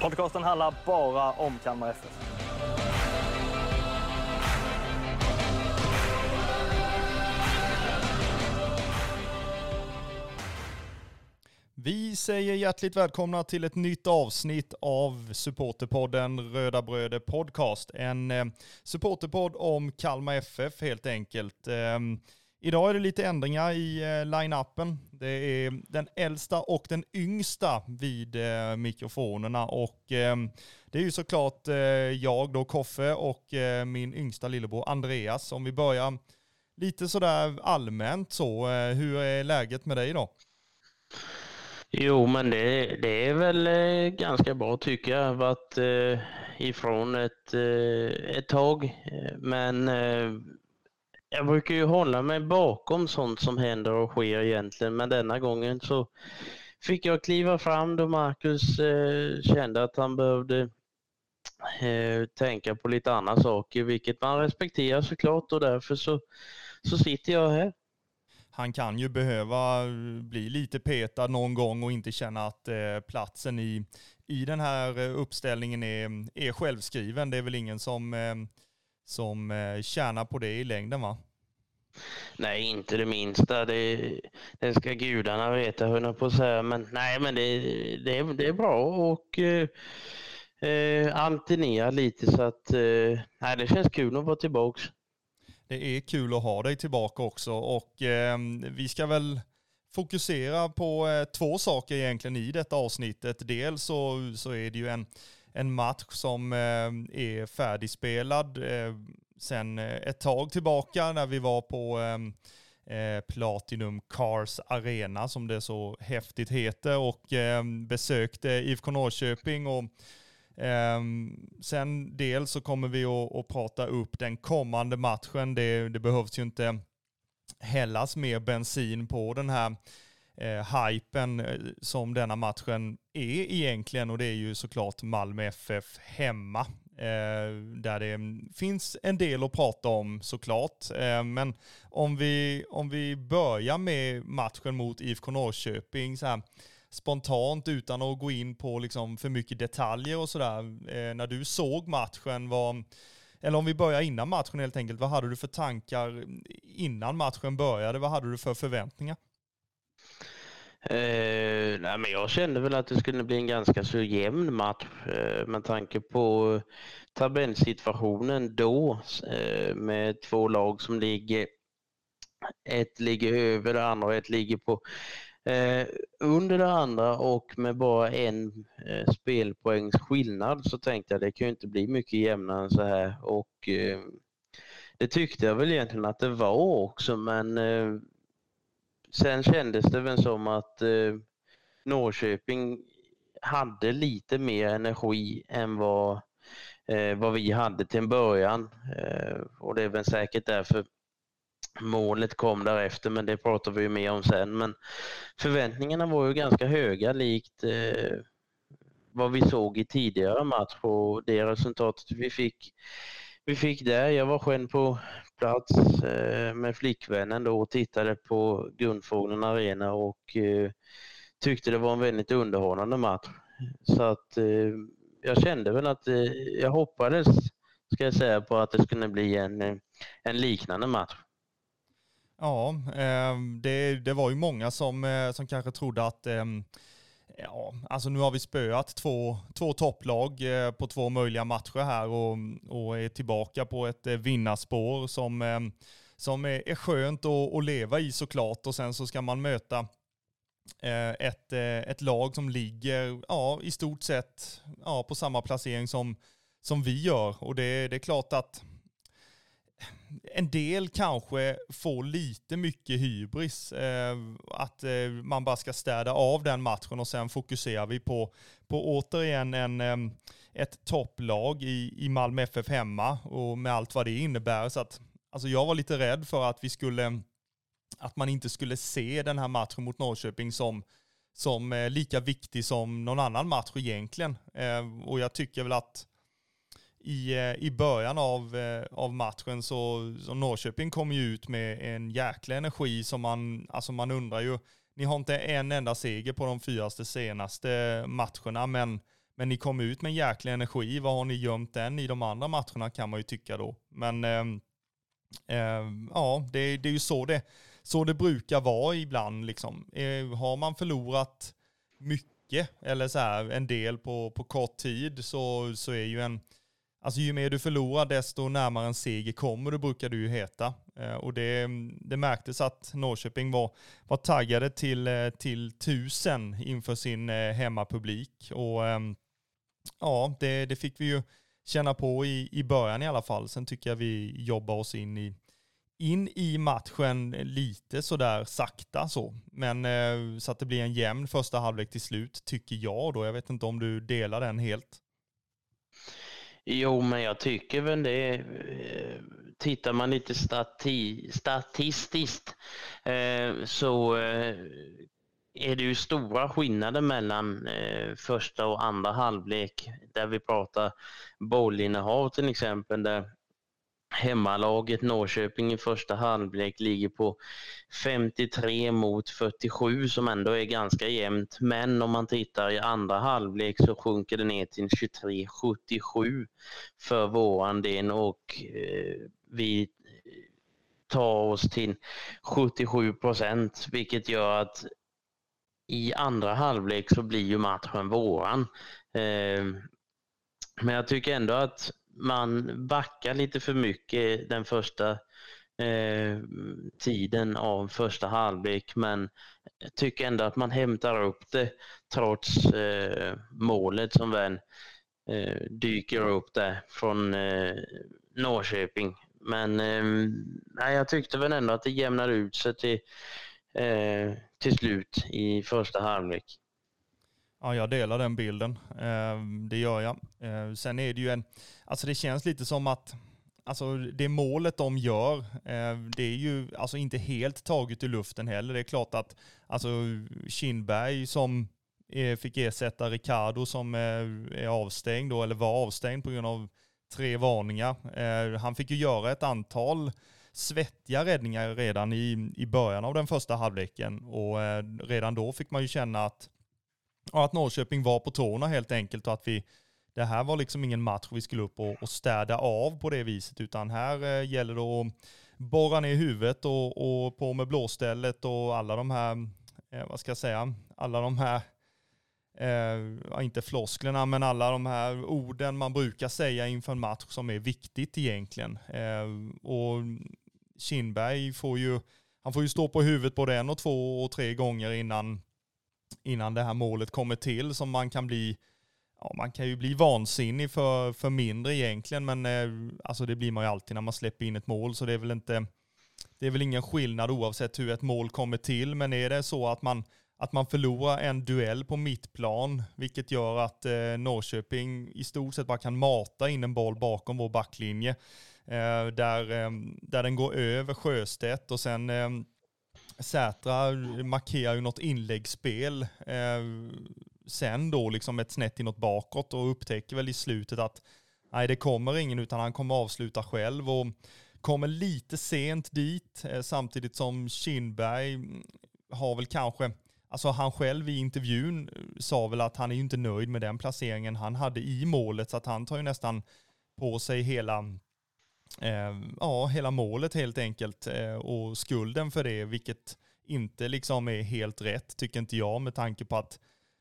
Podcasten handlar bara om Kalmar FF. Vi säger hjärtligt välkomna till ett nytt avsnitt av supporterpodden Röda Bröder Podcast. En eh, supporterpodd om Kalmar FF helt enkelt. Eh, idag är det lite ändringar i eh, line-upen. Det är den äldsta och den yngsta vid eh, mikrofonerna och ehm, det är ju såklart eh, jag då, Koffe och min yngsta lillebror Andreas. Om vi börjar lite sådär allmänt så, hur är läget med dig då? Jo, men det, det är väl ganska bra tycker jag. Varit ifrån ett, ett tag. Men jag brukar ju hålla mig bakom sånt som händer och sker egentligen. Men denna gången så fick jag kliva fram då Marcus eh, kände att han behövde eh, tänka på lite andra saker, vilket man respekterar såklart och därför så, så sitter jag här. han kan ju behöva eh, bli lite petad någon gång och inte känna att eh, platsen i, i den här eh, uppställningen är, är självskriven. Det är väl ingen som, eh, som eh, tjänar på det i längden va? Nej, inte det minsta. Det, det ska gudarna veta, höll jag på att säga. Men nej, men det, det, är- det är bra och eh, eh, alternera lite så att eh, nej, det känns kul att vara tillbaks. Det är kul att ha dig tillbaka också och eh, vi ska väl fokusera på eh, två saker egentligen i detta avsnittet. Dels så, så är det ju en, en match som eh, är färdigspelad eh, sen eh, ett tag tillbaka när vi var på ehm, eh, Platinum Cars Arena som det så häftigt heter och eh, besökte IFK Norrköping och ehm, sen dels så kommer vi att, att prata upp den kommande matchen. Det, det behövs ju inte hällas mer bensin på den här eh, hypen eh, som denna matchen är egentligen och det är ju såklart Malmö FF hemma. Eh, där det finns en del att prata om såklart. Eh, men om vi, om vi börjar med matchen mot IFK Norrköping så här, spontant utan att gå in på liksom för mycket detaljer och sådär. Eh, när du såg matchen, var, eller om vi börjar innan matchen helt enkelt, vad hade du för tankar innan matchen började? Vad hade du för förväntningar? Eh, nej, men jag kände väl att det skulle bli en ganska så jämn match eh, med tanke på tabellsituationen då eh, med två lag som ligger ett ligger över det andra och ett ligger på eh, under det andra och med bara en eh, spelpoängs skillnad så tänkte jag det kan ju inte bli mycket jämnare än så här. Och eh, det tyckte jag väl egentligen att det var också men eh, sen kändes det väl som att eh, Norrköping hade lite mer energi än vad, eh, vad vi hade till en början. Eh, och det är väl säkert därför målet kom därefter, men det pratar vi ju mer om sen. Men förväntningarna var ju ganska höga likt eh, vad vi såg i tidigare match och det resultatet vi fick, vi fick det. Jag var själv på plats eh, med flickvännen då och tittade på Guldfågeln Arena och eh, tyckte det var en väldigt underhållande match. Så att eh, jag kände väl att jag hoppades, ska jag säga, på att det skulle bli en, en liknande match. Ja, det, det var ju många som, som kanske trodde att Ja, alltså nu har vi spöat två, två topplag eh, på två möjliga matcher här och, och är tillbaka på ett eh, vinnarspår som, eh, som är, skönt att, att leva i såklart. Och sen så ska man möta ett, ett lag som ligger ja, i stort sett ja, på samma placering som, som vi gör. Och det, det är klart att en del kanske får lite mycket hybris. Eh, att eh, man bara ska städa av den matchen och sen fokuserar vi på, på återigen en, ett topplag i, i Malmö FF hemma och med allt vad det innebär. Så att, alltså jag var lite rädd för att vi skulle, att man inte skulle se den här matchen mot Norrköping som, som eh, lika viktig som någon annan match egentligen. Eh, och jag tycker väl att i, eh, i början av, eh, av matchen så, så Norrköping kom ju ut med en jäkla energi som man, alltså man undrar ju, ni har inte en enda seger på de fyraste senaste matcherna, men, men ni kom ut med en jäkla energi. Vad har ni gömt den i de andra matcherna kan man ju tycka då. Men eh, eh, ja, det, det är ju så det, så det brukar vara ibland. Liksom. Eh, har man förlorat mycket, eller så här, en del på, på kort tid, så, så är ju en Alltså ju mer du förlorar desto närmare en seger kommer du brukar det ju heta. Eh, och det, det märktes att Norrköping var, var taggade till, eh, till tusen inför sin eh, hemmapublik. Och ehm, ja, det, det fick vi ju känna på i, i början i alla fall. Sen tycker jag vi jobbar oss in i, in i matchen lite sådär sakta så. Men så att det blir en jämn första halvlek till slut tycker jag då. Jag vet inte om du delar den helt. Jo, men jag tycker väl det. Eh, tittar man lite stati statistiskt eh, så eh, är det ju stora skillnader mellan eh, första och andra halvlek där vi pratar bollinnehav till exempel där hemmalaget Norrköping i första halvlek ligger på 53 mot 47 som ändå är ganska jämnt. Men om man tittar i andra halvlek så sjunker det ner till 23-77 för våran del och eh, vi tar oss till 77 procent vilket gör att i andra halvlek så blir ju matchen våran. Eh, men jag tycker ändå att man backar lite för mycket den första eh, tiden av första halvlek men jag tycker ändå att man hämtar upp det trots eh, målet som väl eh, dyker upp där från eh, Norrköping. Men eh, jag tyckte väl ändå att det jämnar ut sig till, eh, till slut i första halvlek. Ja, jag delar den bilden. Ehm, det gör jag. Ehm, sen är det ju en, alltså det känns lite som att alltså det målet de gör, ehm, det är ju alltså inte helt taget i luften heller. Det är klart att alltså Kindberg som eh, fick ersätta Ricardo som eh, är avstängd då, eller var avstängd på grund av tre varningar. Han fick ju göra ett antal svettiga räddningar redan i, i början av den första halvleken och eh, redan då fick man ju känna att och att Norrköping var på tårna helt enkelt och att vi, det här var liksom ingen match vi skulle upp och, och städa av på det viset, utan här eh, gäller det att borra ner huvudet och, och på med blåstället och alla de här, eh, vad ska jag säga, alla de här, eh, inte flosklerna, men alla de här orden man brukar säga inför en match som är viktigt egentligen. Eh, och Kindberg får ju, han får ju stå på huvudet både en och två och tre gånger innan innan det här målet kommer till som man kan bli, ja man kan ju bli vansinnig för, för mindre egentligen men eh, alltså det blir man ju alltid när man släpper in ett mål så det är väl inte, det är väl ingen skillnad oavsett hur ett mål kommer till men är det så att man att man förlorar en duell på mittplan, vilket gör att eh, Norrköping i stort sett bara kan mata in en boll bakom vår backlinje. Eh, där, eh, där den går över Sjöstedt och sen eh, Sätra markerar ju något inläggsspel eh, sen då liksom ett snett inåt bakåt och upptäcker väl i slutet att nej det kommer ingen utan han kommer avsluta själv och kommer lite sent dit eh, samtidigt som Kindberg mm, har väl kanske, alltså han själv i intervjun eh, sa väl att han är ju inte nöjd med den placeringen han hade i målet så att han tar ju nästan på sig hela Eh, ja, hela målet helt enkelt eh, och skulden för det, vilket inte liksom är helt rätt, tycker inte jag, med tanke på att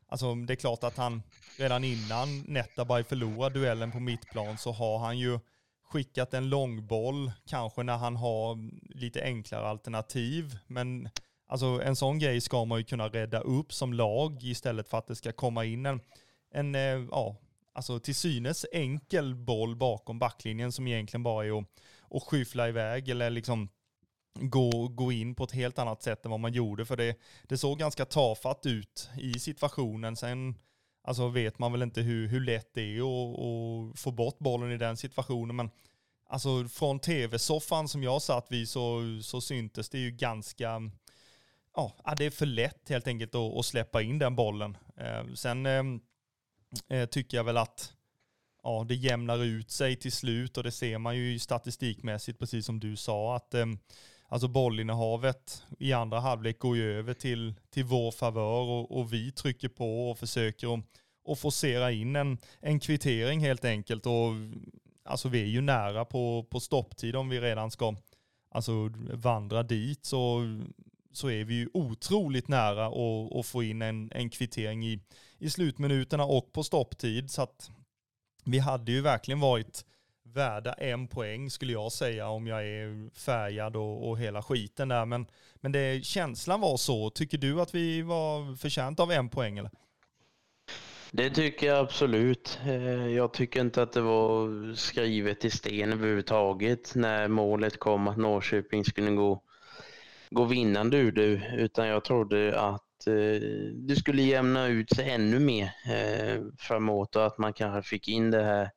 Alltså det är klart att han redan innan Netabay förlorar duellen på mittplan så har han ju skickat en långboll, kanske när han har lite enklare alternativ. Men alltså en sån grej ska man ju kunna rädda upp som lag istället för att det ska komma in en, en eh, ja, alltså till synes enkel boll bakom backlinjen som egentligen bara är att, att skyffla iväg eller liksom gå, gå in på ett helt annat sätt än vad man gjorde. För det, det såg ganska tafatt ut i situationen. Sen alltså vet man väl inte hur, hur lätt det är att, att få bort bollen i den situationen. Men alltså från tv-soffan som jag satt vid så, så syntes det ju ganska, ja, det är för lätt helt enkelt att, att släppa in den bollen. Eh, sen eh, eh, tycker jag väl att ja, det jämnar ut sig till slut och det ser man ju statistikmässigt, precis som du sa, att eh, alltså bollinnehavet i andra halvlek går ju över till, till vår favör och, och vi trycker på och försöker att och forcera in en, en kvittering helt enkelt. Och, alltså vi är ju nära på, på stopptid om vi redan ska alltså, vandra dit. Så, så är vi ju otroligt nära att, få in en, en kvittering i, i slutminuterna och på stopptid. Så att vi hade ju verkligen varit värda en poäng skulle jag säga om jag är färgad och, och hela skiten där. Men, men det, känslan var så. Tycker du att vi var förtjänt av en poäng eller? Det tycker jag absolut. Eh, jag tycker inte att det var skrivet i sten överhuvudtaget när målet kom att Norrköping skulle gå, gå vinnande ur det. Utan jag trodde att eh, det skulle jämna ut sig ännu mer eh, framåt och att man kanske fick in det här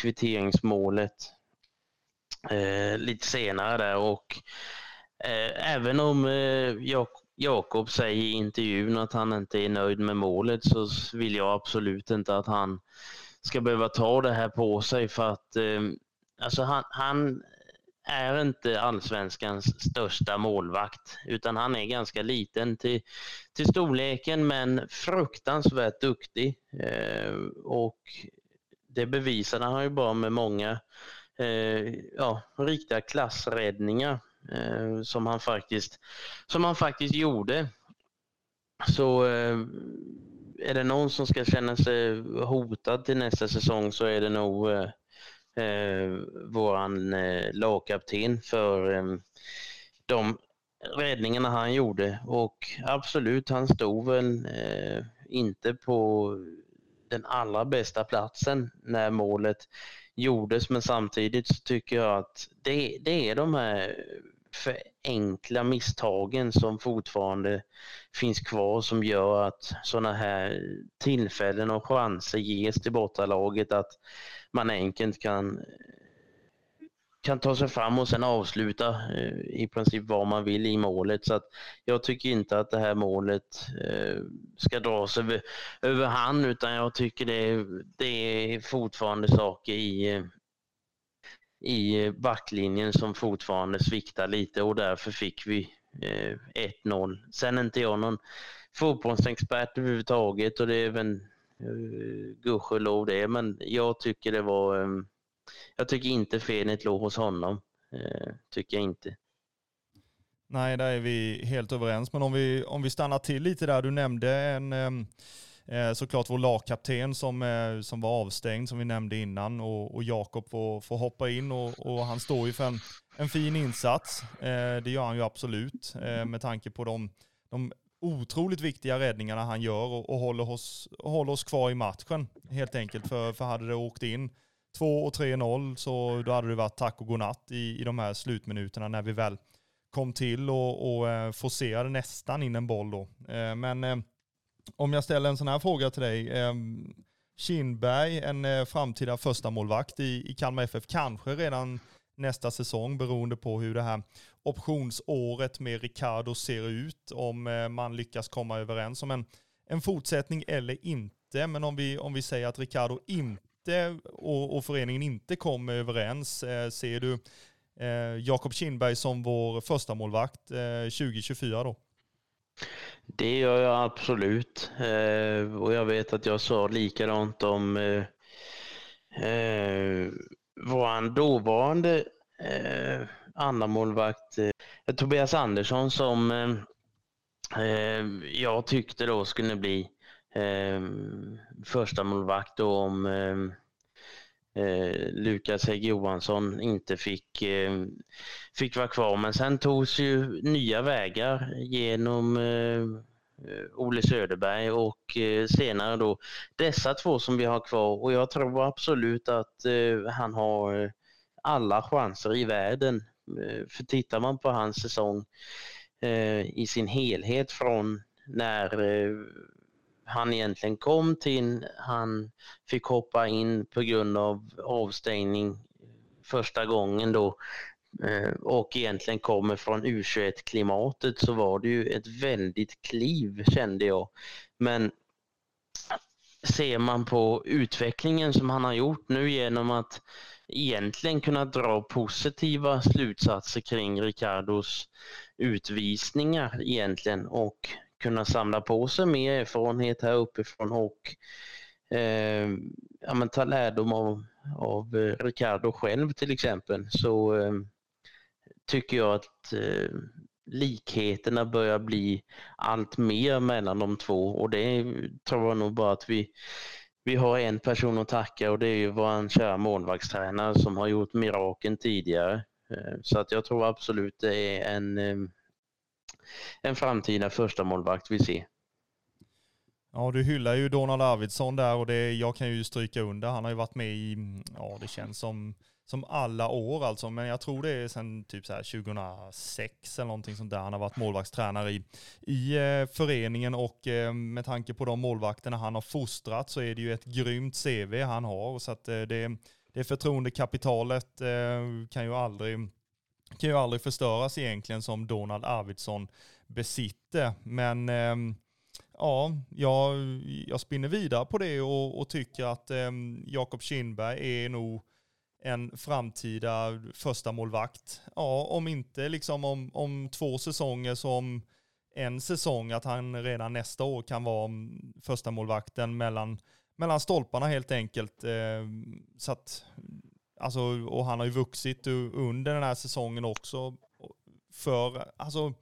kvitteringsmålet eh, lite senare där. Och eh, även om eh, jag Jakob säger i intervjun att han inte är nöjd med målet så vill jag absolut inte att han ska behöva ta det här på sig för att eh, alltså han, han är inte allsvenskans största målvakt utan han är ganska liten till, till storleken men fruktansvärt duktig. Eh, och det bevisade han ju bara med många eh, ja, riktiga klassräddningar eh, som, han faktiskt, som han faktiskt gjorde. Så eh, är det någon som ska känna sig hotad till nästa säsong så är det nog eh, eh, våran eh, lagkapten för eh, de räddningarna han gjorde. Och absolut, han stod väl eh, inte på den allra bästa platsen när målet gjordes. Men samtidigt så tycker jag att det, det är de här för enkla misstagen som fortfarande finns kvar som gör att sådana här tillfällen och chanser ges till bortalaget att man enkelt kan kan ta sig fram och sen avsluta eh, i princip vad man vill i målet. Så att jag tycker inte att det här målet eh, ska dras över, över hand utan jag tycker det, det är fortfarande saker i, i backlinjen som fortfarande sviktar lite och därför fick vi eh, 1-0. Sen är inte jag någon fotbollsexpert överhuvudtaget och det är även Eh, gudskelov det, men jag tycker det var ehm, jag tycker inte felet låg hos honom. Eh, tycker jag inte. Nej, där är vi helt överens. Men om vi, om vi stannar till lite där, du nämnde en ehm, eh, såklart vår lagkapten som, som var avstängd som vi nämnde innan och, och Jakob får, får hoppa in och, och, han står ju för en, en fin insats. Det gör han ju absolut med tanke på de, de otroligt viktiga räddningarna han gör och, och håller, oss, håller oss kvar i matchen helt enkelt. För, för hade det åkt in 2 och 3-0 så då hade det varit tack och godnatt i, i de här slutminuterna när vi väl kom till och, och eh, forcerade nästan in en boll då. Eh, men eh, om jag ställer en sån här fråga till dig. Eh, Kindberg, en eh, framtida första målvakt i, i Kalmar FF, kanske redan nästa säsong beroende på hur det här optionsåret med Ricardo ser ut. Om eh, man lyckas komma överens om en, en fortsättning eller inte. Men om vi, om vi säger att Ricardo inte och, och föreningen inte kommer överens, eh, ser du eh, Jakob Kindberg som vår första målvakt eh, 2024 då? Det gör jag absolut. Eh, och jag vet att jag sa likadant om eh, eh, vår dåvarande eh, andra målvakt eh, Tobias Andersson som eh, eh, jag tyckte då skulle bli eh, första målvakt då om eh, eh, Lukas Hägg Johansson inte fick, eh, fick vara kvar. Men sen togs ju nya vägar genom eh, Ole Söderberg och eh, senare då dessa två som vi har kvar och jag tror absolut att eh, han har eh, alla chanser i världen. Eh, för tittar man på hans säsong eh, i sin helhet från när eh, han egentligen kom till, han fick hoppa in på grund av avstängning första gången då Eh, och egentligen kommer från U21-klimatet så var det ju ett väldigt kliv kände jag. Men ser man på utvecklingen som han har gjort nu genom att egentligen kunna dra positiva slutsatser kring Ricardos utvisningar egentligen och kunna samla på sig mer erfarenhet här uppifrån och eh, ja, men ta lärdom av, av Ricardo själv till exempel. Så eh, tycker jag att eh, likheterna börjar bli allt mer mellan de två och det tror jag nog bara att vi, vi har en person att tacka och det är ju vår kära målvaktstränare som har gjort mirakeln tidigare. Eh, så att jag tror absolut det är en, eh, en framtida första målvakt vi ser. Ja, du hyllar ju Donald Arvidsson där och det, jag kan ju stryka under. Han har ju varit med i, mm, ja det känns som som alla år alltså, men jag tror det är sedan typ så här 2006 eller någonting sånt där han har varit målvaktstränare i, i eh, föreningen och eh, med tanke på de målvakterna han har fostrat så är det ju ett grymt CV han har så att eh, det, det förtroendekapitalet eh, kan ju aldrig kan ju aldrig förstöras egentligen som Donald Arvidsson besitter. Men eh, ja, jag, jag spinner vidare på det och, och tycker att eh, Jakob Kindberg är nog en framtida första målvakt. Ja, om inte liksom om, om två säsonger så om en säsong att han redan nästa år kan vara första målvakten mellan, mellan stolparna helt enkelt. Eh, så att, alltså, och han har ju vuxit under den här säsongen också. För, alltså,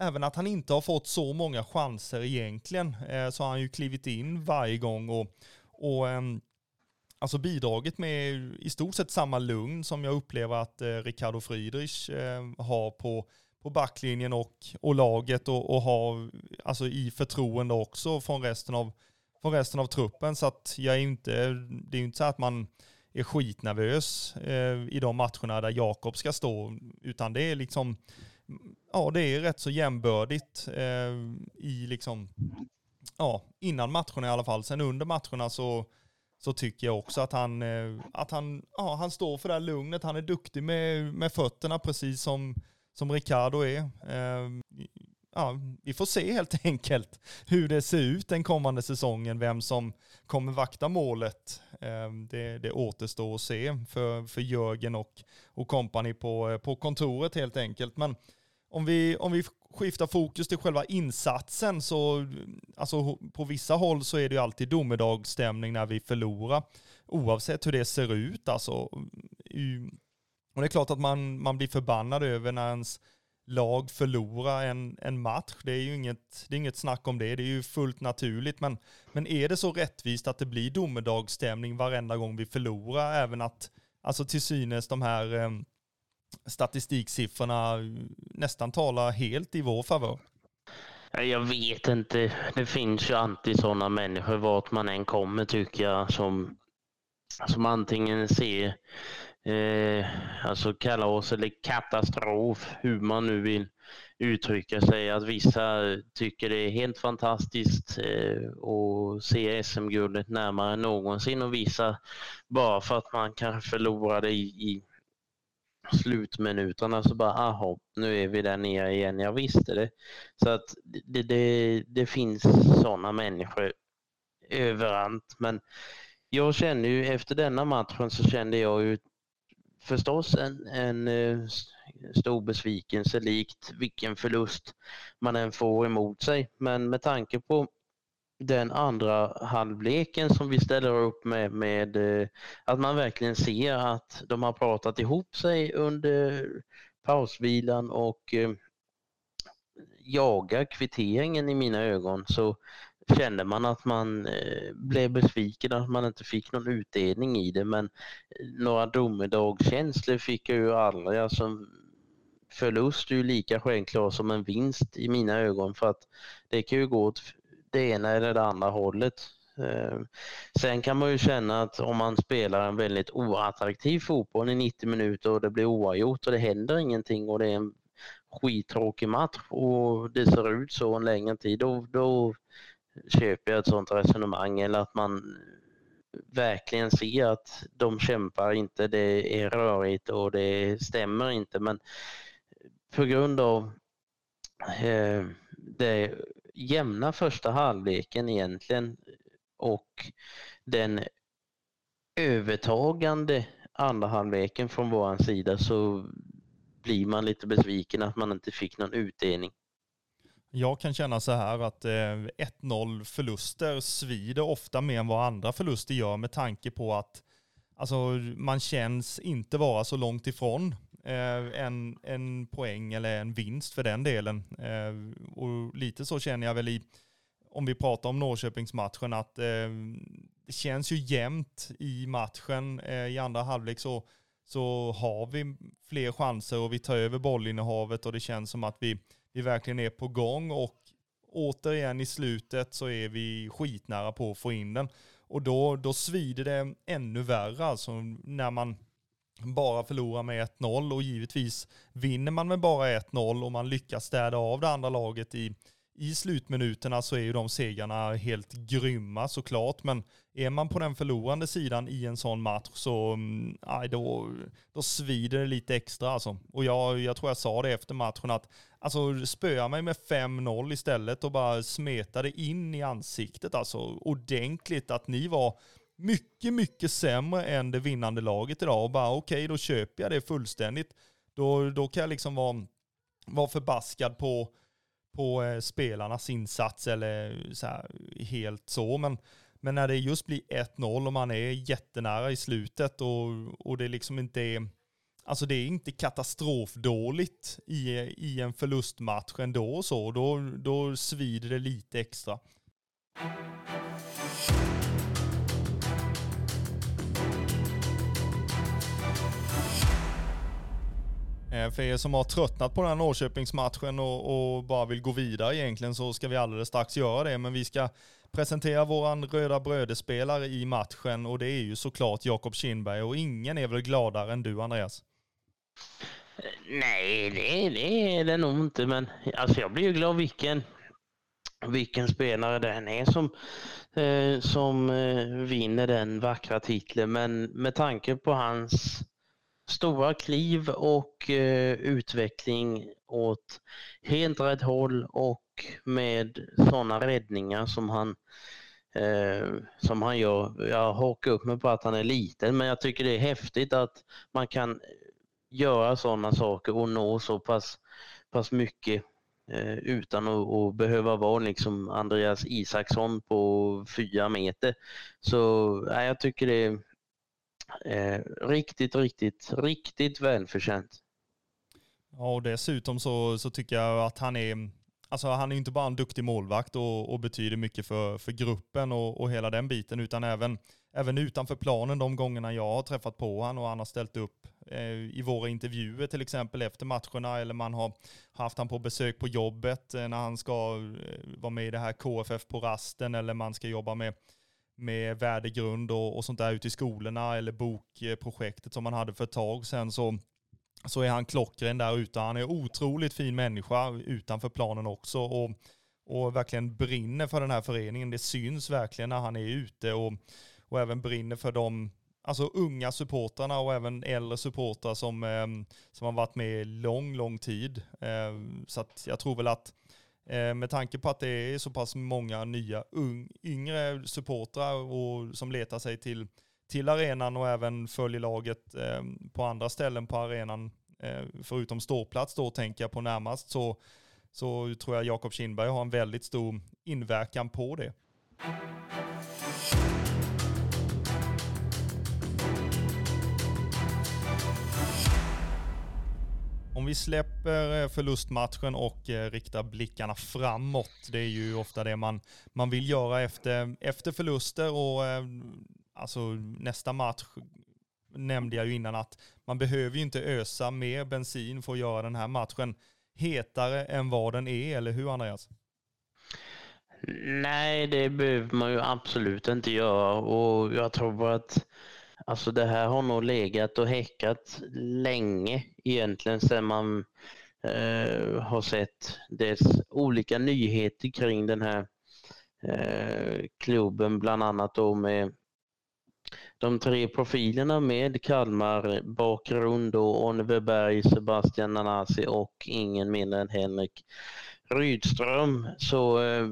även att han inte har fått så många chanser egentligen, eh, så har han ju klivit in varje gång och, och ehm, alltså bidragit med i stort sett samma lugn som jag upplever att eh, Ricardo Friedrich eh, har på, på backlinjen och, och laget och, och har alltså i förtroende också från resten av, från resten av truppen. Så att jag är inte, det är ju inte så att man är skitnervös eh, i de matcherna där Jakob ska stå, utan det är liksom, ja det är rätt så jämbördigt eh, i liksom, ja innan matcherna i alla fall. Sen under matcherna så så tycker jag också att han, eh, att han, ja, han står för det här lugnet. Han är duktig med, med fötterna precis som, som Ricardo är. Ehm, ja, vi får se helt enkelt hur det ser ut den kommande säsongen, vem som kommer vakta målet. Ehm, det, det återstår att se för, för Jörgen och, och kompani på, eh, på kontoret helt enkelt. Men om vi, om vi skiftar fokus till själva insatsen så, alltså på vissa håll så är det ju alltid domedagsstämning när vi förlorar, oavsett hur det ser ut alltså. Och det är klart att man, man blir förbannad över när ens lag förlorar en, en match. Det är ju inget, det är inget snack om det, det är ju fullt naturligt. Men, men är det så rättvist att det blir domedagsstämning varenda gång vi förlorar, även att alltså till synes de här eh, statistiksiffrorna nästan talar helt i vår favör? Jag vet inte. Det finns ju alltid sådana människor vart man än kommer tycker jag som, som antingen ser eh, alltså kalas eller katastrof, hur man nu vill uttrycka sig. Att vissa tycker det är helt fantastiskt eh, och se SM-guldet närmare än någonsin och vissa bara för att man kanske förlorade i, i slutminuterna så bara, aha, nu är vi där nere igen, jag visste det. Så att det, det, det finns sådana människor överallt. Men jag känner ju efter denna matchen så kände jag ju förstås en, en eh, stor besvikelse likt vilken förlust man än får emot sig. Men med tanke på den andra halvleken som vi ställer upp med, med eh, att man verkligen ser att de har pratat ihop sig under pausvilan och eh, jagar kvitteringen i mina ögon så kände man att man eh, blev besviken att man inte fick någon utdelning i det men några domedagskänslor fick jag ju aldrig. Alltså, förlust är ju lika självklar som en vinst i mina ögon för att det kan ju gå åt det ena eller det andra hållet. Eh, sen kan man ju känna att om man spelar en väldigt oattraktiv fotboll i 90 minuter och det blir oavgjort och det händer ingenting och det är en skittråkig match och det ser ut så en längre tid, då, då köper jag ett sådant resonemang eller att man verkligen ser att de kämpar inte, det är rörigt och det stämmer inte men på grund av eh, det jämna första halvleken egentligen och den övertagande andra halvleken från vår sida så blir man lite besviken att man inte fick någon utdelning. Jag kan känna så här att eh, 1-0 förluster svider ofta mer än vad andra förluster gör med tanke på att alltså, man känns inte vara så långt ifrån Eh, en, en poäng eller en vinst för den delen. Eh, och lite så känner jag väl i, om vi pratar om Norrköpingsmatchen, att eh, det känns ju jämnt i matchen. Eh, I andra halvlek så, så har vi fler chanser och vi tar över bollinnehavet och det känns som att vi vi verkligen är på gång och återigen i slutet så är vi skitnära på att få in den. Och då, då svider det ännu värre alltså när man bara förlorar med 1-0 och givetvis vinner man med bara 1-0 och man lyckas städa av det andra laget i, i slutminuterna så är ju de segrarna helt grymma såklart. Men är man på den förlorande sidan i en sån match så mm, aj, då, då svider det lite extra alltså. Och jag, jag tror jag sa det efter matchen att alltså spöa mig med 5-0 istället och bara smeta det in i ansiktet alltså ordentligt att ni var mycket, mycket sämre än det vinnande laget idag och bara okej, okay, då köper jag det fullständigt. Då, då kan jag liksom vara, vara förbaskad på på eh, spelarnas insats eller så här, helt så. Men, men när det just blir 1-0 och man är jättenära i slutet och, och det liksom inte är Alltså det är inte katastrofdåligt i, i en förlustmatch ändå och så. Då, då svider det lite extra. Eh, för er som har tröttnat på den här Norrköpingsmatchen och, och, bara vill gå vidare egentligen så ska vi alldeles strax göra det. Men vi ska presentera våran röda brödespelare i matchen och det är ju såklart Jakob Kindberg och ingen är väl gladare än du Andreas? Nej, det, det är det nog inte men alltså jag blir ju glad vilken, vilken spelare det än är som, eh, som eh, vinner den vackra titeln men med tanke på hans stora kliv och eh, utveckling åt helt rätt håll och med sådana räddningar som han eh, som han gör. Jag hakar upp mig på att han är liten men jag tycker det är häftigt att man kan göra sådana saker och nå så pass, pass mycket eh, utan att, att, behöva vara liksom Andreas Isaksson på fyra meter. Så eh, jag tycker det är Eh, riktigt, riktigt, riktigt välförtjänt. Ja, och dessutom så, så tycker jag att han är, alltså han är inte bara en duktig målvakt och, och betyder mycket för, för gruppen och, och hela den biten, utan även, även utanför planen de gångerna jag har träffat på honom och han har ställt upp eh, i våra intervjuer till exempel efter matcherna eller man har haft han på besök på jobbet eh, när han ska eh, vara med i det här KFF på rasten eller man ska jobba med med värdegrund och, och sånt där ute i skolorna eller bokprojektet som man hade för ett tag sedan så, så är han klockren där ute. Han är otroligt fin människa utanför planen också och, och verkligen brinner för den här föreningen. Det syns verkligen när han är ute och, och även brinner för de alltså unga supportrarna och även äldre supportrar som, eh, som har varit med lång, lång tid. Eh, så att jag tror väl att Eh, med tanke på att det är så pass många nya yngre supportrar och som letar sig till, till arenan och även följer laget eh, på andra ställen på arenan, eh, förutom ståplats då tänker jag på närmast, så, så tror jag Jakob Kindberg har en väldigt stor inverkan på det. Om vi släpper eh, förlustmatchen och eh, riktar blickarna framåt, det är ju ofta det man, man vill göra efter, efter förluster och eh, alltså nästa match nämnde jag ju innan att man behöver ju inte ösa mer bensin för att göra den här matchen hetare än vad den är, eller hur Andreas? Nej, det behöver man ju absolut inte göra och jag tror att alltså det här har nog legat och häckat länge egentligen sedan man eh, har sett dess olika nyheter kring den här eh, klubben, bland annat då med de tre profilerna med Kalmar bakgrund och Oliver Berg, Sebastian Nanasi och ingen mindre än Henrik Rydström. Så eh,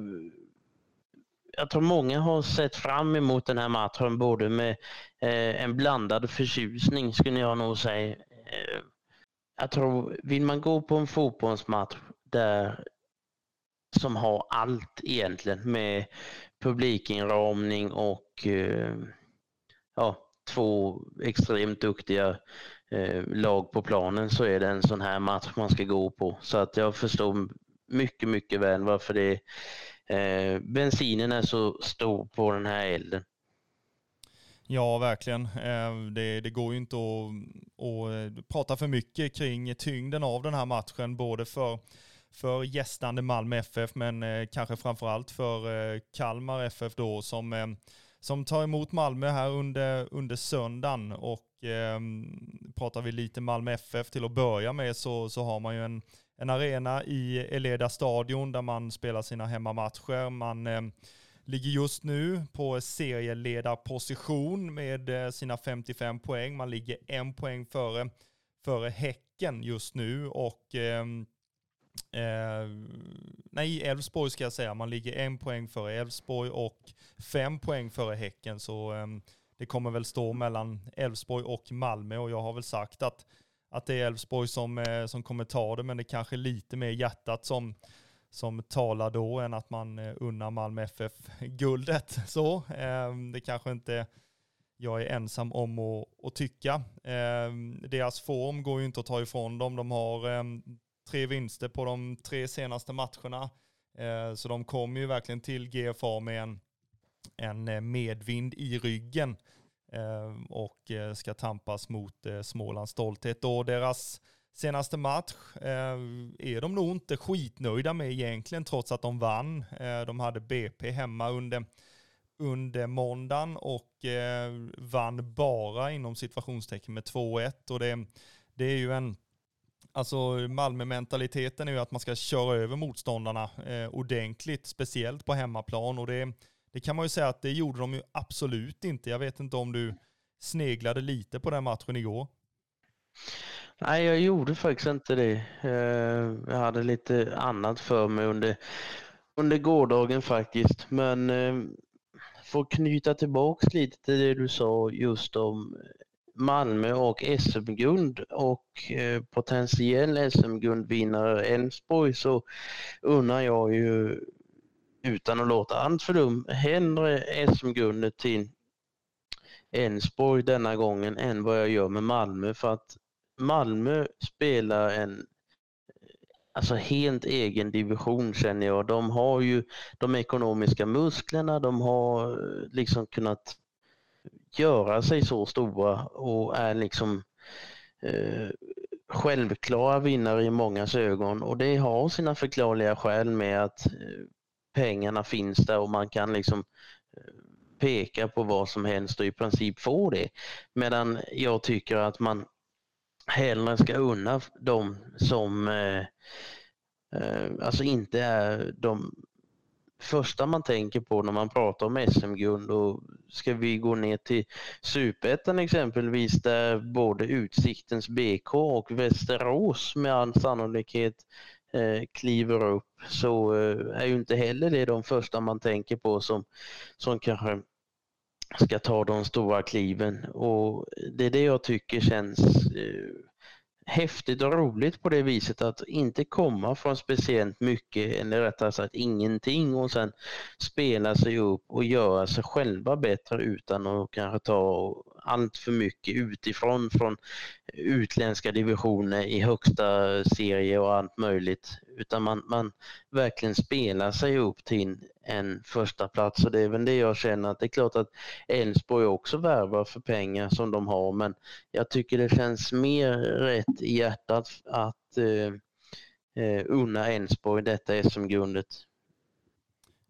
jag tror många har sett fram emot den här matchen både med Eh, en blandad förtjusning skulle jag nog säga. Eh, jag tror, vill man gå på en fotbollsmatch där som har allt egentligen med publikinramning och eh, ja, två extremt duktiga eh, lag på planen så är det en sån här match man ska gå på. Så att jag förstår mycket, mycket väl varför det eh, bensinen är så stor på den här elden. Ja, verkligen. Eh, det, det, går ju inte att, att eh, prata för mycket kring tyngden av den här matchen, både för, för gästande Malmö FF, men eh, kanske framförallt för eh, Kalmar FF då, som, som tar emot Malmö här under, under söndagen. Och eh, pratar vi lite Malmö FF till att börja med så, så har man ju en, en arena i Eleda stadion där man spelar sina hemmamatcher. Man ehm, ligger just nu på serieledarposition med eh, sina 55 poäng. Man ligger en poäng före, före Häcken just nu och eh, eh, nej, Elfsborg ska jag säga. Man ligger en poäng före Elfsborg och fem poäng före Häcken. Så eh, det kommer väl stå mellan Elfsborg och Malmö och jag har väl sagt att att det är Elfsborg som, eh, som kommer ta det, men det kanske är lite mer hjärtat som, som talar då än att man eh, unnar Malmö FF guldet. Så, ehm, det kanske inte jag är ensam om att, att tycka. Ehm, deras form går ju inte att ta ifrån dem. De har ehm, tre vinster på de tre senaste matcherna. Eh, så de kommer ju verkligen till GFA med en, en eh, medvind i ryggen. Och eh, ska tampas mot eh, Smålands stolthet. Och deras senaste match eh, är de nog inte skitnöjda med egentligen trots att de vann. Eh, de hade BP hemma under, under måndagen och eh, vann bara inom situationstecken med 2-1. Och det, det är ju en Alltså Malmö-mentaliteten är ju att man ska köra över motståndarna eh, ordentligt, speciellt på hemmaplan. Och det, det kan man ju säga att det gjorde de ju absolut inte. Jag vet inte om du sneglade lite på den matchen igår. Nej, jag gjorde faktiskt inte det. Eh, jag hade lite annat för mig under, under gårdagen faktiskt. Men eh, för att knyta tillbaks lite till det du sa just om Malmö och SM-guld och eh, potentiell SM-guldvinnare Elfsborg så unnar jag ju utan att låta alltför dum, hellre SM-guldet till Elfsborg denna gången än vad jag gör med Malmö för att Malmö spelar en alltså helt egen division känner jag. De har ju de ekonomiska musklerna, de har eh, liksom kunnat göra sig så stora och är liksom eh, självklara vinnare i mångas ögon och det har sina förklarliga skäl med att eh, pengarna finns där och man kan liksom eh, peka på vad som helst och i princip få det. Medan jag tycker att man hellre ska unna de som eh, eh, alltså inte är de första man tänker på när man pratar om SM-guld och ska vi gå ner till Superettan exempelvis där både Utsiktens BK och Västerås med all sannolikhet eh, kliver upp så eh, är ju inte heller det de första man tänker på som, som kanske ska ta de stora kliven. Och det är det jag tycker känns eh, häftigt och roligt på det viset att inte komma från speciellt mycket eller rättare sagt ingenting och sen spela sig upp och göra sig själva bättre utan att kanske ta allt för mycket utifrån från utländska divisioner i högsta serie och allt möjligt. Utan man, man verkligen spelar sig upp till en första plats. Och det är väl det jag känner att det är klart att Elfsborg också värvar för pengar som de har. Men jag tycker det känns mer rätt i hjärtat att eh, eh unna Elfsborg detta SM-guldet.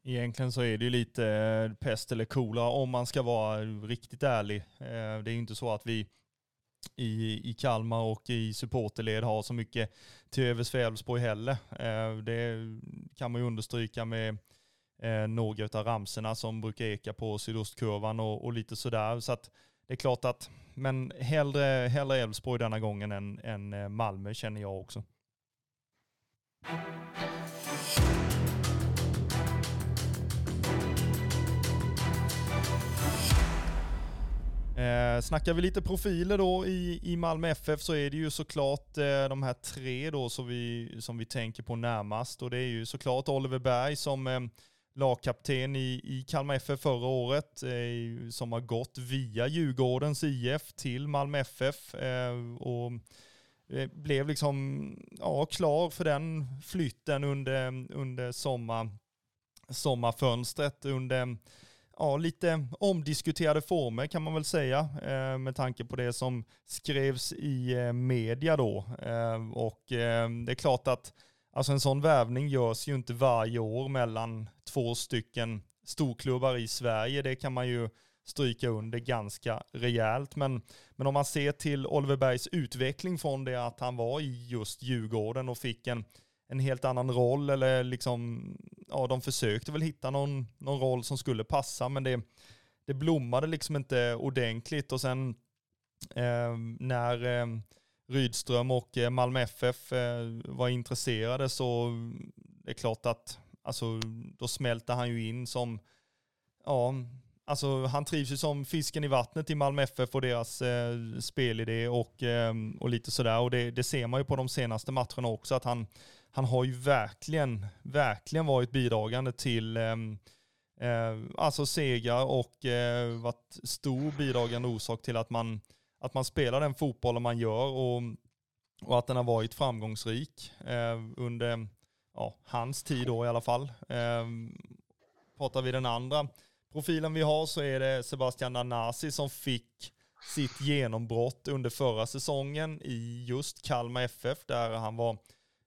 Egentligen så är det ju lite eh, pest eller kolera om man ska vara riktigt ärlig. Eh, det är ju inte så att vi i, i Kalmar och i supporterled har så mycket till övers för Elfsborg heller. Eh, det kan man ju understryka med några av ramserna som brukar eka på sydostkurvan och, och lite sådär. Så att det är klart att, men hellre, hellre Elfsborg denna gången än, än Malmö känner jag också. Eh, snackar vi lite profiler då i, i Malmö FF så är det ju såklart eh, de här tre då som vi, som vi tänker på närmast. Och det är ju såklart Oliver Berg som eh, lagkapten i, i Kalmar FF förra året, eh, som har gått via Djurgårdens IF till Malmö FF. Eh, och eh, blev liksom ja, klar för den flytten under, under sommar, sommarfönstret under ja, lite omdiskuterade former kan man väl säga eh, med tanke på det som skrevs i eh, media då. Eh, och det är klart att alltså en sån värvning görs ju inte varje år mellan två stycken storklubbar i Sverige. Det kan man ju stryka under ganska rejält. Men, men om man ser till Oliver Bergs utveckling från det att han var i just Djurgården och fick en en helt annan roll eller liksom, ja de försökte väl hitta någon, någon roll som skulle passa men det, det blommade liksom inte ordentligt. Och sen eh, när eh, Rydström och eh, Malmö FF eh, var intresserade så det är klart att alltså, då smälte han ju in som, ja, alltså han trivs ju som fisken i vattnet i Malmö FF och deras eh, spelidé och, eh, och lite sådär. Och det, det ser man ju på de senaste matcherna också att han han har ju verkligen, verkligen varit bidragande till ehm, eh, alltså segrar och eh, varit stor bidragande orsak till att man, att man spelar den fotbollen man gör och, och att den har varit framgångsrik eh, under ja, hans tid då i alla fall. Eh, pratar vi den andra profilen vi har så är det Sebastian Nanasi som fick sitt genombrott under förra säsongen i just Kalmar FF där han var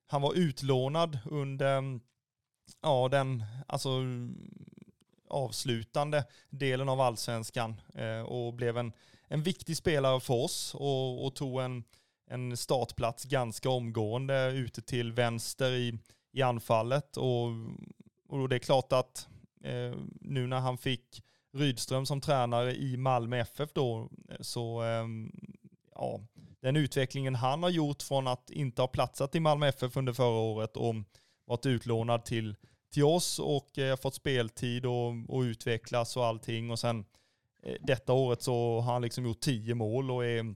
han var utlånad under ja, den alltså, avslutande delen av allsvenskan eh, och blev en, en viktig spelare för oss och, och tog en, en startplats ganska omgående ute till vänster i, i anfallet. Och, och det är klart att eh, nu när han fick Rydström som tränare i Malmö FF då, eh, så eh, ja, den utvecklingen han har gjort från att inte ha platsat i Malmö FF under förra året och varit utlånad till, till oss och eh, fått speltid och, och utvecklas och allting. Och sen eh, detta året så har han liksom gjort tio mål och är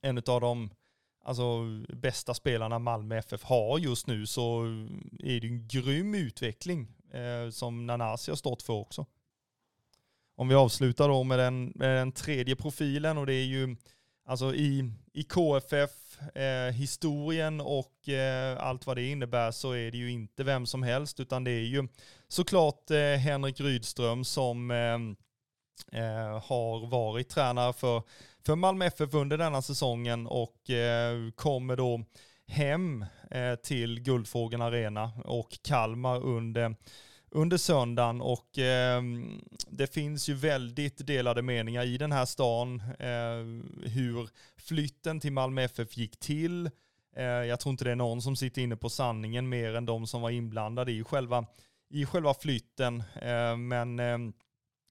en av de alltså, bästa spelarna Malmö FF har just nu så är det en grym utveckling eh, som Nanasi har stått för också. Om vi avslutar då med den, med den tredje profilen och det är ju Alltså i, i KFF, eh, historien och eh, allt vad det innebär så är det ju inte vem som helst utan det är ju såklart eh, Henrik Rydström som eh, eh, har varit tränare för, för Malmö FF under denna säsongen och eh, kommer då hem eh, till Guldfågeln Arena och Kalmar under under söndagen och eh, det finns ju väldigt delade meningar i den här stan eh, hur flytten till Malmö FF gick till. Eh, jag tror inte det är någon som sitter inne på sanningen mer än de som var inblandade i själva, i själva flytten. Eh, men ehm,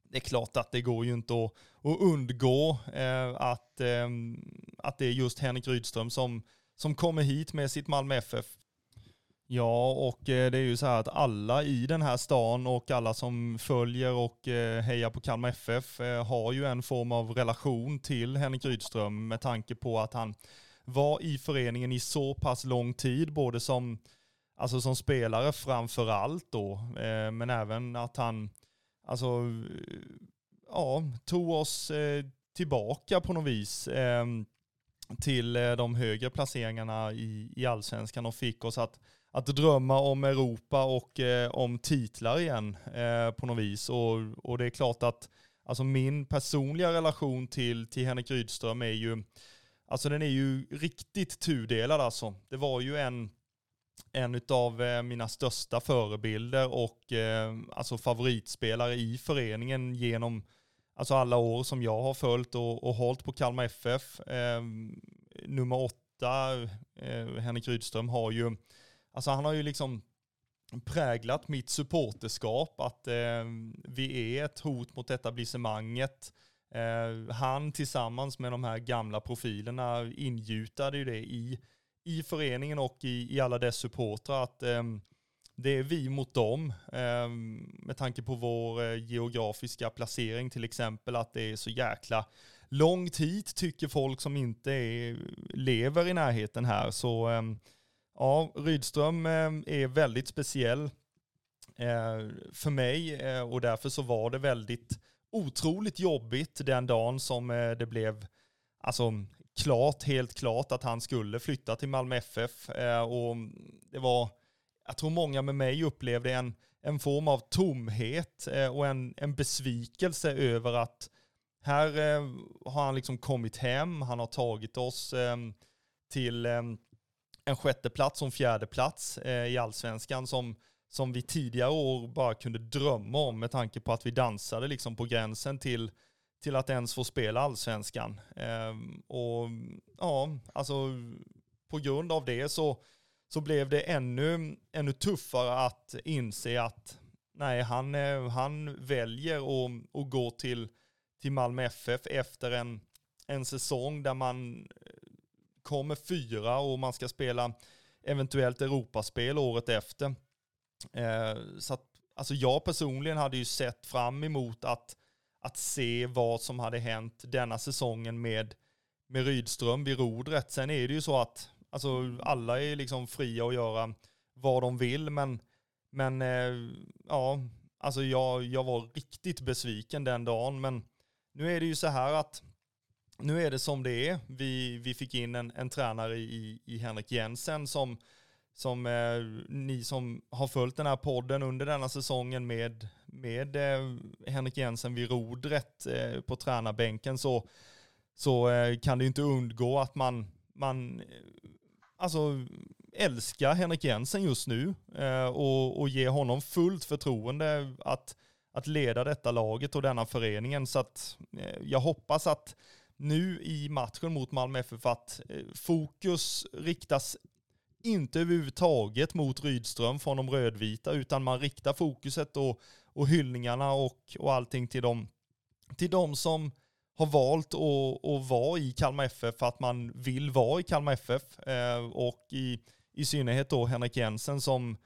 det är klart att det går ju inte att, att undgå eh, att, ehm, att det är just Henrik Rydström som, som kommer hit med sitt Malmö FF. Ja, och eh, det är ju så här att alla i den här stan och alla som följer och eh, hejar på Kalmar FF eh, har ju en form av relation till Henrik Rydström med tanke på att han var i föreningen i så pass lång tid, både som, alltså som spelare framför allt då, men även att han alltså, ja, tog oss tillbaka på något vis till de högre placeringarna i, i allsvenskan och fick oss att att drömma om Europa och eh, om titlar igen eh, på något vis. Och, och det är klart att alltså min personliga relation till, till Henrik Rydström är ju, alltså den är ju riktigt tudelad alltså. Det var ju en, en av eh, mina största förebilder och eh, alltså favoritspelare i föreningen genom alltså alla år som jag har följt och, och hållit på Kalmar FF. Eh, nummer åtta, eh, Henrik Rydström, har ju, alltså han har ju liksom präglat mitt supporterskap, att eh, vi är ett hot mot etablissemanget. Eh, han tillsammans med de här gamla profilerna ingjutade ju det i, i föreningen och i, i alla dess supportrar att eh, det är vi mot dem. Eh, med tanke på vår eh, geografiska placering till exempel, att det är så jäkla långt hit tycker folk som inte är, lever i närheten här. Så eh, ja, Rydström eh, är väldigt speciell eh, för mig eh, och därför så var det väldigt otroligt jobbigt den dagen som det blev alltså, klart, helt klart att han skulle flytta till Malmö FF. Och det var, jag tror många med mig upplevde en, en form av tomhet och en, en besvikelse över att här har han liksom kommit hem, han har tagit oss till en sjätte plats och en fjärde plats eh, i allsvenskan som, som vi tidigare år bara kunde drömma om med tanke på att vi dansade liksom på gränsen till, till att ens få spela allsvenskan. Eh, och ja, alltså på grund av det så, så blev det ännu, ännu tuffare att inse att nej, han, eh, han väljer att, att gå till till Malmö FF efter en, en säsong där man kommer fyra och man ska spela eventuellt Europaspel året efter. Eh, så att, alltså jag personligen hade ju sett fram emot att, att se vad som hade hänt denna säsongen med, med Rydström vid rodret. Sen är det ju så att alltså, alla är liksom fria att göra vad de vill, men, men eh, ja, alltså jag, jag var riktigt besviken den dagen, men nu är det ju så här att nu är det som det är. Vi, vi fick in en, en tränare i, i Henrik Jensen som, som eh, ni som har följt den här podden under denna säsongen med, med eh, Henrik Jensen vid rodret eh, på tränarbänken så, så eh, kan det inte undgå att man, man eh, alltså, älskar Henrik Jensen just nu eh, och, och ger honom fullt förtroende att att leda detta laget och denna föreningen. Så att eh, jag hoppas att nu i matchen mot Malmö FF att eh, fokus riktas inte överhuvudtaget mot Rydström från de rödvita, utan man riktar fokuset och, och hyllningarna och, och allting till dem, till dem som har valt att, att vara i Kalmar FF för att man vill vara i Kalmar FF. Eh, och i, i synnerhet då Henrik Jensen som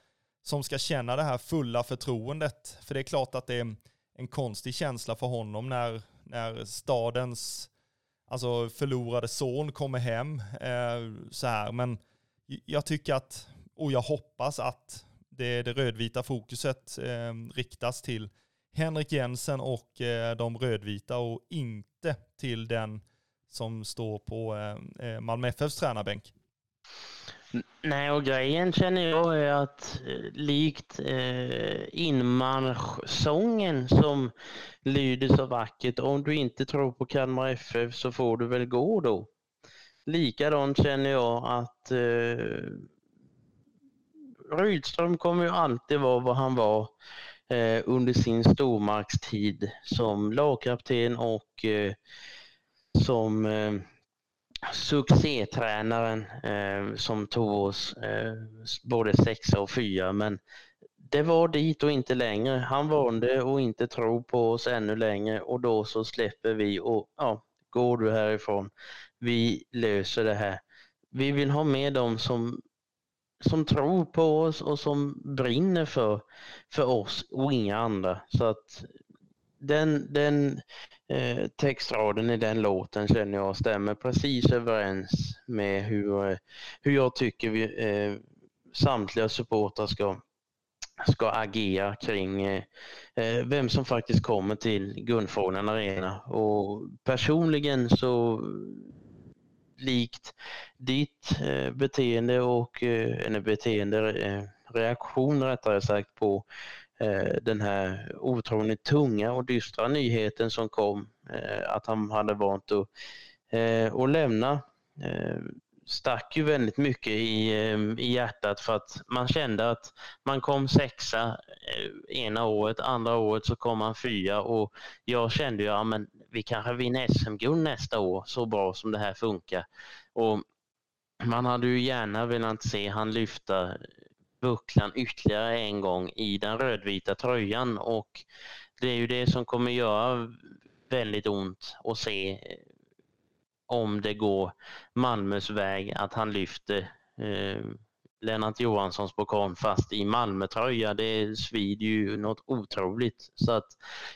som ska känna det här fulla förtroendet. För det är klart att det är en konstig känsla för honom när, när stadens alltså förlorade son kommer hem. Eh, så här. Men jag tycker att, och jag hoppas att det, det rödvita fokuset eh, riktas till Henrik Jensen och eh, de rödvita och inte till den som står på eh, eh Malmö FFs tränarbänk. Nej, och grejen känner jag är att eh, likt eh, inmarschsången som lyder så vackert, om du inte tror på Kalmar FF så får du väl gå då. Likadant känner jag att eh, Rydström kommer ju alltid vara vad han var eh, under sin stormaktstid som lagkapten och eh, som eh, succétränaren eh, som tog oss eh, både sexa och fyra men det var dit och inte längre. Han valde och inte tro på oss ännu längre och då så släpper vi och ja, går du härifrån. Vi löser det här. Vi vill ha med dem som, som tror på oss och som brinner för, för oss och inga andra. Så att den, den eh, textraden i den låten känner jag stämmer precis överens med hur, eh, hur jag tycker vi, eh, samtliga supportrar ska, ska agera kring eh, eh vem som faktiskt kommer till Guldfågeln Arena. Och personligen så likt ditt eh, beteende och, eh, eller beteende, eh, reaktion rättare sagt på Eh, den här otroligt tunga och dystra nyheten som kom, eh, att han hade valt att, eh, att lämna stack ju väldigt mycket i, i hjärtat för att man kände att man kom sexa ena året, andra året så kom man fyra och jag kände ju att ja, vi kanske vinner SM-guld nästa år så bra som det här funkar. Och man hade ju gärna velat se han lyfta bucklan ytterligare en gång i den rödvita tröjan och det är ju det som kommer göra väldigt ont att se eh, om det går Malmös väg att han lyfter eh, Lennart Johanssons pokal fast i Malmötröja. Det svider ju något otroligt. Så att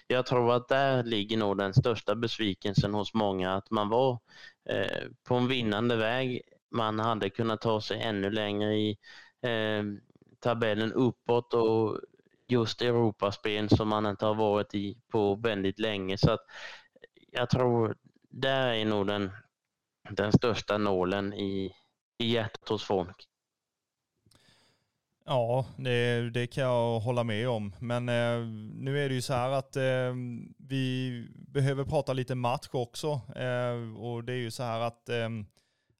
jag tror att där ligger nog den största besvikelsen hos många att man var eh, på en vinnande väg. Man hade kunnat ta sig ännu längre i eh, tabellen uppåt och just Europaspel som man inte har varit i på väldigt länge. Så att jag tror där är nog den, den största nålen i, i hjärtat hos folk. Ja, det, det, kan jag hålla med om. Men eh, nu är det ju så här att eh, vi behöver prata lite match också. Eh, och det är ju så här att eh,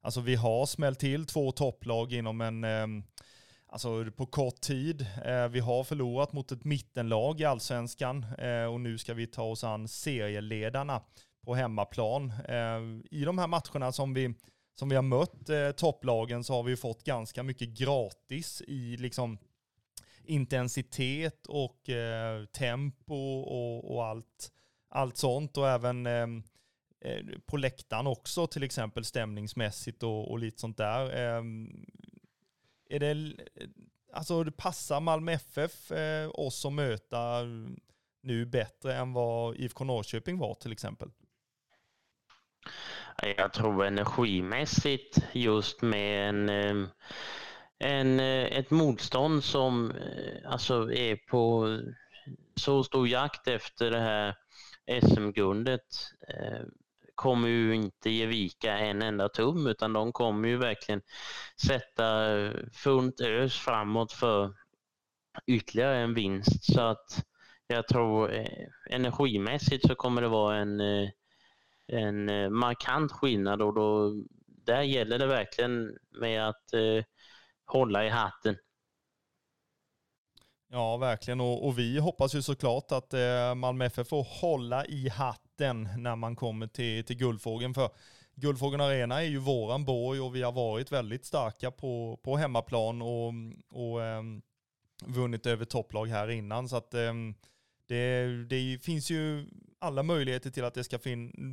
alltså vi har smällt till två topplag inom en eh, Alltså på kort tid. Eh, vi har förlorat mot ett mittenlag i allsvenskan eh, och nu ska vi ta oss an serieledarna på hemmaplan. Eh, I de här matcherna som vi, som vi har mött topplagen så har vi fått ganska mycket gratis i liksom intensitet och tempo och, och allt, allt sånt och även på läktaren också till exempel stämningsmässigt och, och lite sånt där ehm, är det, alltså det passar Malmö FF eh, oss att möta nu bättre än vad IFK Norrköping var till exempel? Jag tror energimässigt just med en, eh, en, eh, ett motstånd som eh, alltså är på så stor jakt efter det här SM-guldet kommer ju inte ge vika en enda tum utan de kommer ju verkligen sätta fullt ös framåt för ytterligare en vinst. Så att jag tror eh, energimässigt så kommer det vara en, eh, en eh, markant skillnad och då, där gäller det verkligen med att eh, hålla i hatten. Ja, verkligen. Och, och, vi hoppas ju såklart att eh, Malmö FF får hålla i hatten när man kommer till, till Guldfågeln. För Guldfågeln Arena är ju våran borg och vi har varit väldigt starka på, på hemmaplan och, och eh, vunnit över topplag här innan. Så att eh, det, det finns ju alla möjligheter till att det ska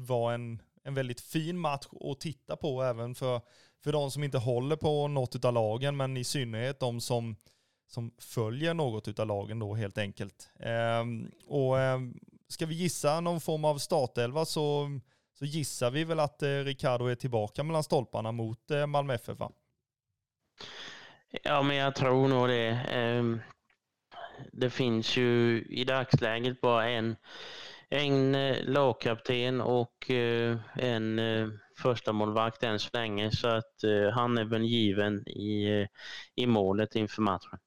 vara en, en väldigt fin match att titta på även för, för de som inte håller på något av lagen, men i synnerhet de som som följer något av lagen då helt enkelt. Ehm, och ehm, ska vi gissa någon form av startelva så, så gissar vi väl att eh, Ricardo är tillbaka mellan stolparna mot eh, Malmö FF va? Ja men jag tror nog det. Ehm, det finns ju i dagsläget bara en, en eh, lagkapten och eh, en eh, första målvakt än så länge så att han är väl given i, i målet inför matchen.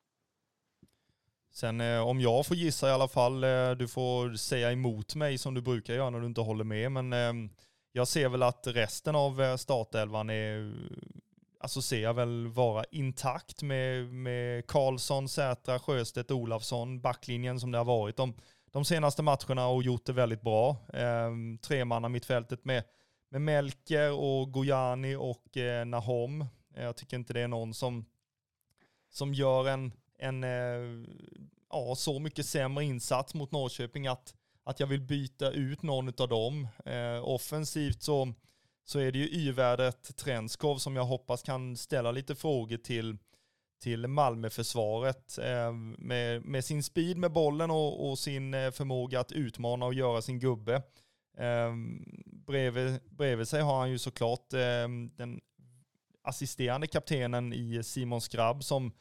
Sen eh, om jag får gissa i alla fall, eh, du får säga emot mig som du brukar göra när du inte håller med, men ehm, jag ser väl att resten av eh, startelvan är, alltså ser jag väl vara intakt med, med Karlsson, Sätra, Sjöstedt, Olafsson, backlinjen som det har varit de, de senaste matcherna och gjort det väldigt bra. Eh, tremanna mittfältet med, med Melker och Gojani och eh, Nahom. Jag tycker inte det är någon som, som gör en en eh, ja, så mycket sämre insats mot Norrköping att, att jag vill byta ut någon av dem. Eh, offensivt så, så är det ju Y-värdet Trenskov som jag hoppas kan ställa lite frågor till, till Malmöförsvaret eh, med, med sin speed med bollen och, och sin förmåga att utmana och göra sin gubbe. Eh, bredvid, bredvid sig har han ju såklart eh, den assisterande kaptenen i Simon Skrabb som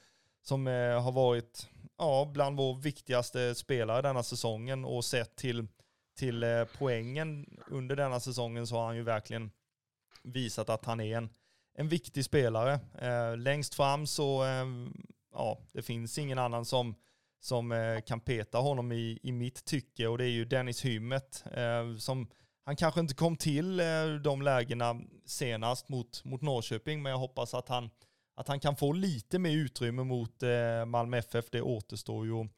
som eh, har varit ja, bland vår viktigaste spelare denna säsongen och sett till, till eh, poängen under denna säsongen så har han ju verkligen visat att han är en, en viktig spelare. Eh, längst fram så, ja, det finns ingen annan som, som kan peta honom i, i mitt tycke och det är ju Dennis Hymmet som han kanske inte kom till de lägena senast mot, mot Norrköping, men jag hoppas att han, att han kan få lite mer utrymme mot eh, Malmö FF. Det återstår ju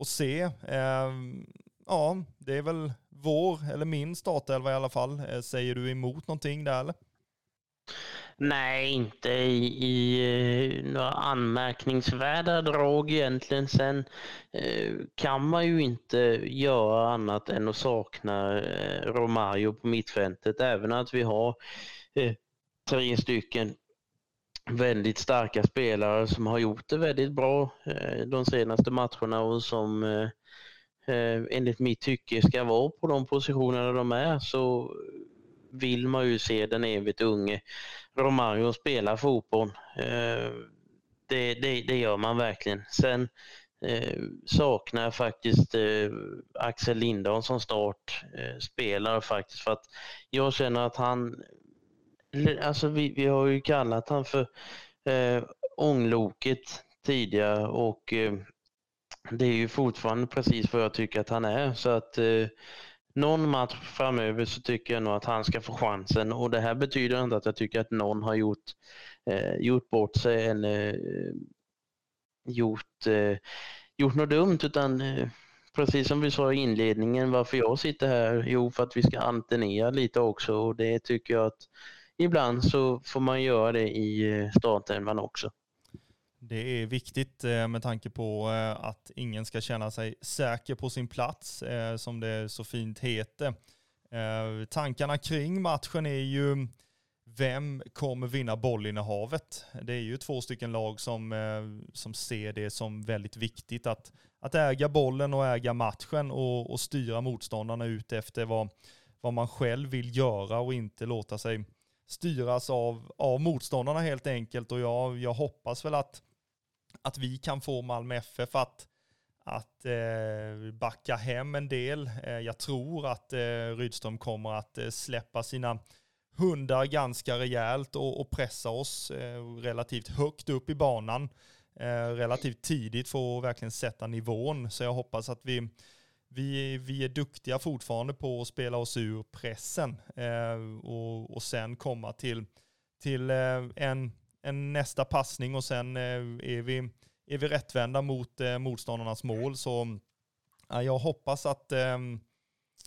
att se. Ehm, ja, det är väl vår, eller min startelva i alla fall. Eh, säger du emot någonting där eller? Nej, inte i, i eh, några anmärkningsvärda drag egentligen. Sen eh, kan man ju inte göra annat än att sakna eh, Romario på mittfältet. Även att vi har eh, tre stycken väldigt starka spelare som har gjort det väldigt bra eh, de senaste matcherna och som eh, eh, enligt mitt tycke ska vara på de positionerna de är så vill man ju se den evigt unge Romario spela fotboll. Det, det, det gör man verkligen. Sen saknar jag faktiskt Axel Lindahl som startspelare faktiskt för att jag känner att han, alltså vi, vi har ju kallat han för eh, ångloket tidigare och eh, det är ju fortfarande precis vad jag tycker att han är. Så att eh, någon match framöver så tycker jag nog att han ska få chansen. Och det här betyder inte att jag tycker att någon har gjort, eh, gjort bort sig eller eh, gjort, eh, gjort något dumt. Utan eh, precis som vi sa i inledningen varför jag sitter här, jo för att vi ska antenera lite också. Och det tycker jag att ibland så får man göra det i eh, startelvan också. Det är viktigt eh, med tanke på eh, att ingen ska känna sig säker på sin plats, som det så fint heter. Tankarna kring matchen är ju vem kommer vinna bollinnehavet? Det är ju två stycken lag som, som ser det som väldigt viktigt att, att äga bollen och äga matchen och, och styra motståndarna ut efter vad, vad man själv vill göra och inte låta sig styras av, av motståndarna helt enkelt. Och jag, jag hoppas väl att att vi kan få Malmö FF att, att eh, backa hem en del. Eh, jag tror att eh, Rydström kommer att eh, släppa sina hundar ganska rejält och, och pressa oss eh, relativt högt upp i banan. Eh, relativt tidigt för att verkligen sätta nivån. Så jag hoppas att vi, vi, vi är duktiga fortfarande på att spela oss ur pressen eh, och, och sen komma till, till eh, en en nästa passning och sen eh, är vi, är vi rättvända mot eh, motståndarnas mål. Så ja, jag hoppas att, eh,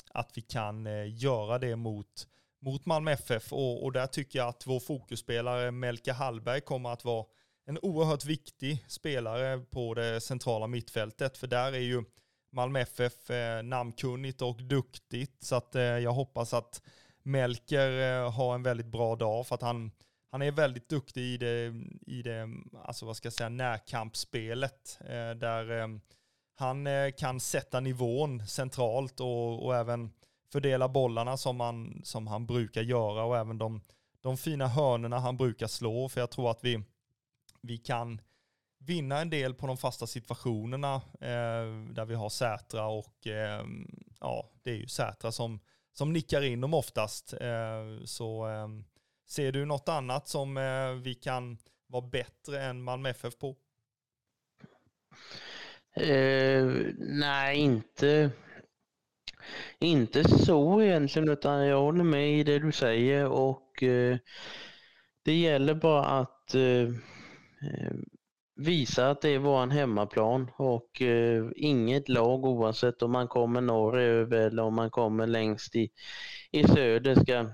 att vi kan eh, göra det mot, mot Malmö FF och, och där tycker jag att vår fokusspelare Melke Hallberg kommer att vara en oerhört viktig spelare på det centrala mittfältet. För där är ju Malmö FF eh, namnkunnigt och duktigt. Så att eh, jag hoppas att Melker eh, har en väldigt bra dag för att han, han är väldigt duktig i det, i det alltså vad ska jag säga, närkampsspelet. Eh, där eh, han eh, kan sätta nivån centralt och, och även fördela bollarna som han, som han brukar göra och även de, de fina hörnerna han brukar slå. För jag tror att vi, vi kan vinna en del på de fasta situationerna eh, där vi har Sätra och eh, ja, det är ju Sätra som, som nickar in dem oftast. Eh, så eh, Ser du något annat som eh, vi kan vara bättre än Malmö FF på? Uh, nej, inte, inte så egentligen, utan jag håller med i det du säger och uh, det gäller bara att uh, visa att det är vår hemmaplan och eh, inget lag oavsett om man kommer norröver eller om man kommer längst i, i söder ska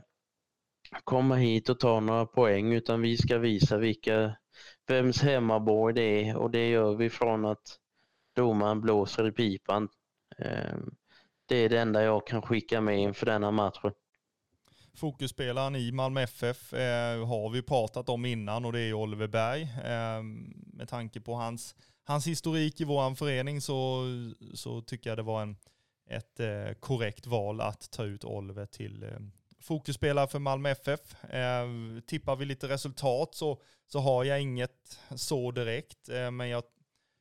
komma hit och ta några poäng utan vi ska visa vilka, vems hemmaborg det är och det gör vi från att domaren blåser i pipan. Eh, det är det enda jag kan skicka med inför denna matchen. Fokusspelaren i Malmö FF eh, har vi pratat om innan och det är Oliver Berg. Eh, med tanke på hans, hans historik i vår förening så, så tycker jag det var en, ett eh, korrekt val att ta ut Oliver till, eh, fokusspelare för Malmö FF. Eh, tippar vi lite resultat så, så har jag inget så direkt, eh, men jag,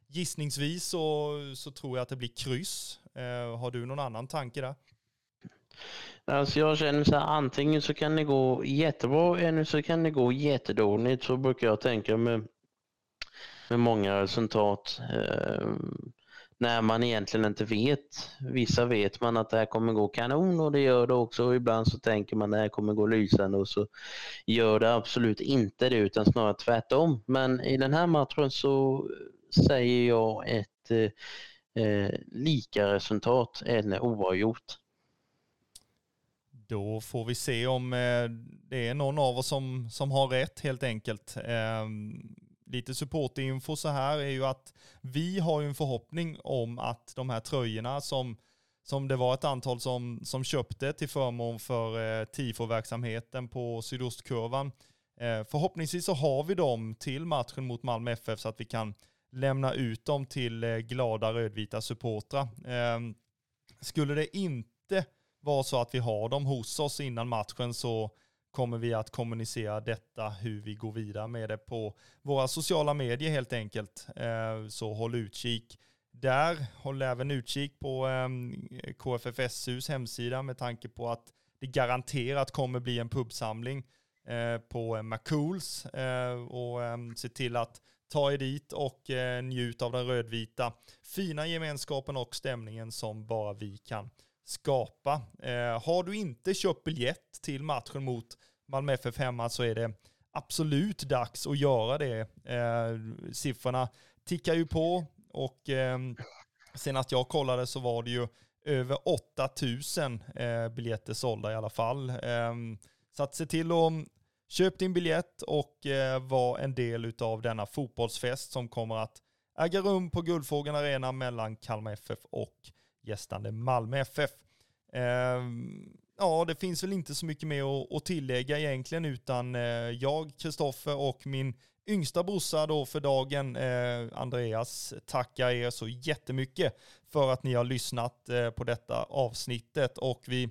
gissningsvis så, så tror jag att det blir kryss. Eh, har du någon annan tanke där? Alltså jag känner så här, antingen så kan det gå jättebra eller så kan det gå jättedåligt. Så brukar jag tänka med, med många resultat. Eh, när man egentligen inte vet. Vissa vet man att det här kommer gå kanon och det gör det också och ibland så tänker man att det här kommer gå lysande och så gör det absolut inte det utan snarare tvärtom. Men i den här matchen så säger jag ett eh, eh lika resultat eller oavgjort. Då får vi se om eh, det är någon av oss som, som har rätt helt enkelt. Ehm, lite supportinfo så här är ju att vi har ju en förhoppning om att de här tröjorna som, som det var ett antal som, som köpte till förmån för eh, TIFO-verksamheten på sydostkurvan. Eh, förhoppningsvis så har vi dem till matchen mot Malmö FF så att vi kan lämna ut dem till glada rödvita supportrar. Ehm, skulle det inte vara så att vi har dem hos oss innan matchen så kommer vi att kommunicera detta, hur vi går vidare med det på våra sociala medier helt enkelt. Eh, så håll utkik där. Håll även utkik på ehm, KFFSUs hemsida med tanke på att det garanterat kommer bli en pubsamling eh, på McCools eh, och ehm, se till att ta er dit och njut av den rödvita fina gemenskapen och stämningen som bara vi kan skapa. Eh, har du inte köpt biljett till matchen mot Malmö FF hemma så är det absolut dags att göra det. Eh, siffrorna tickar ju på och eh, senast jag kollade så var det ju över 8000 eh, biljetter sålda i alla fall. Eh, så att se till att mm, köp din biljett och eh, var en del av denna fotbollsfest som kommer att äga rum på Guldfågeln Arena mellan Kalmar FF och gästande Malmö FF. Ehm, ja, det finns väl inte så mycket mer att, tillägga egentligen, utan eh, jag, Kristoffer och min yngsta brorsa då för dagen, eh, Andreas, tackar er så jättemycket för att ni har lyssnat eh, på detta avsnittet och vi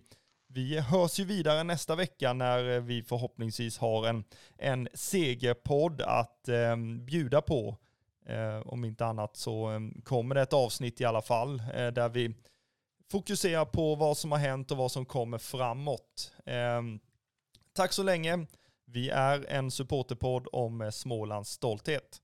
vi hörs ju vidare nästa vecka när vi förhoppningsvis har en, en segerpodd att eh, bjuda på. Eh, om inte annat så eh, kommer det ett avsnitt i alla fall eh, där vi fokuserar på vad som har hänt och vad som kommer framåt. Eh, tack så länge. Vi är en supporterpodd om eh, Smålands stolthet.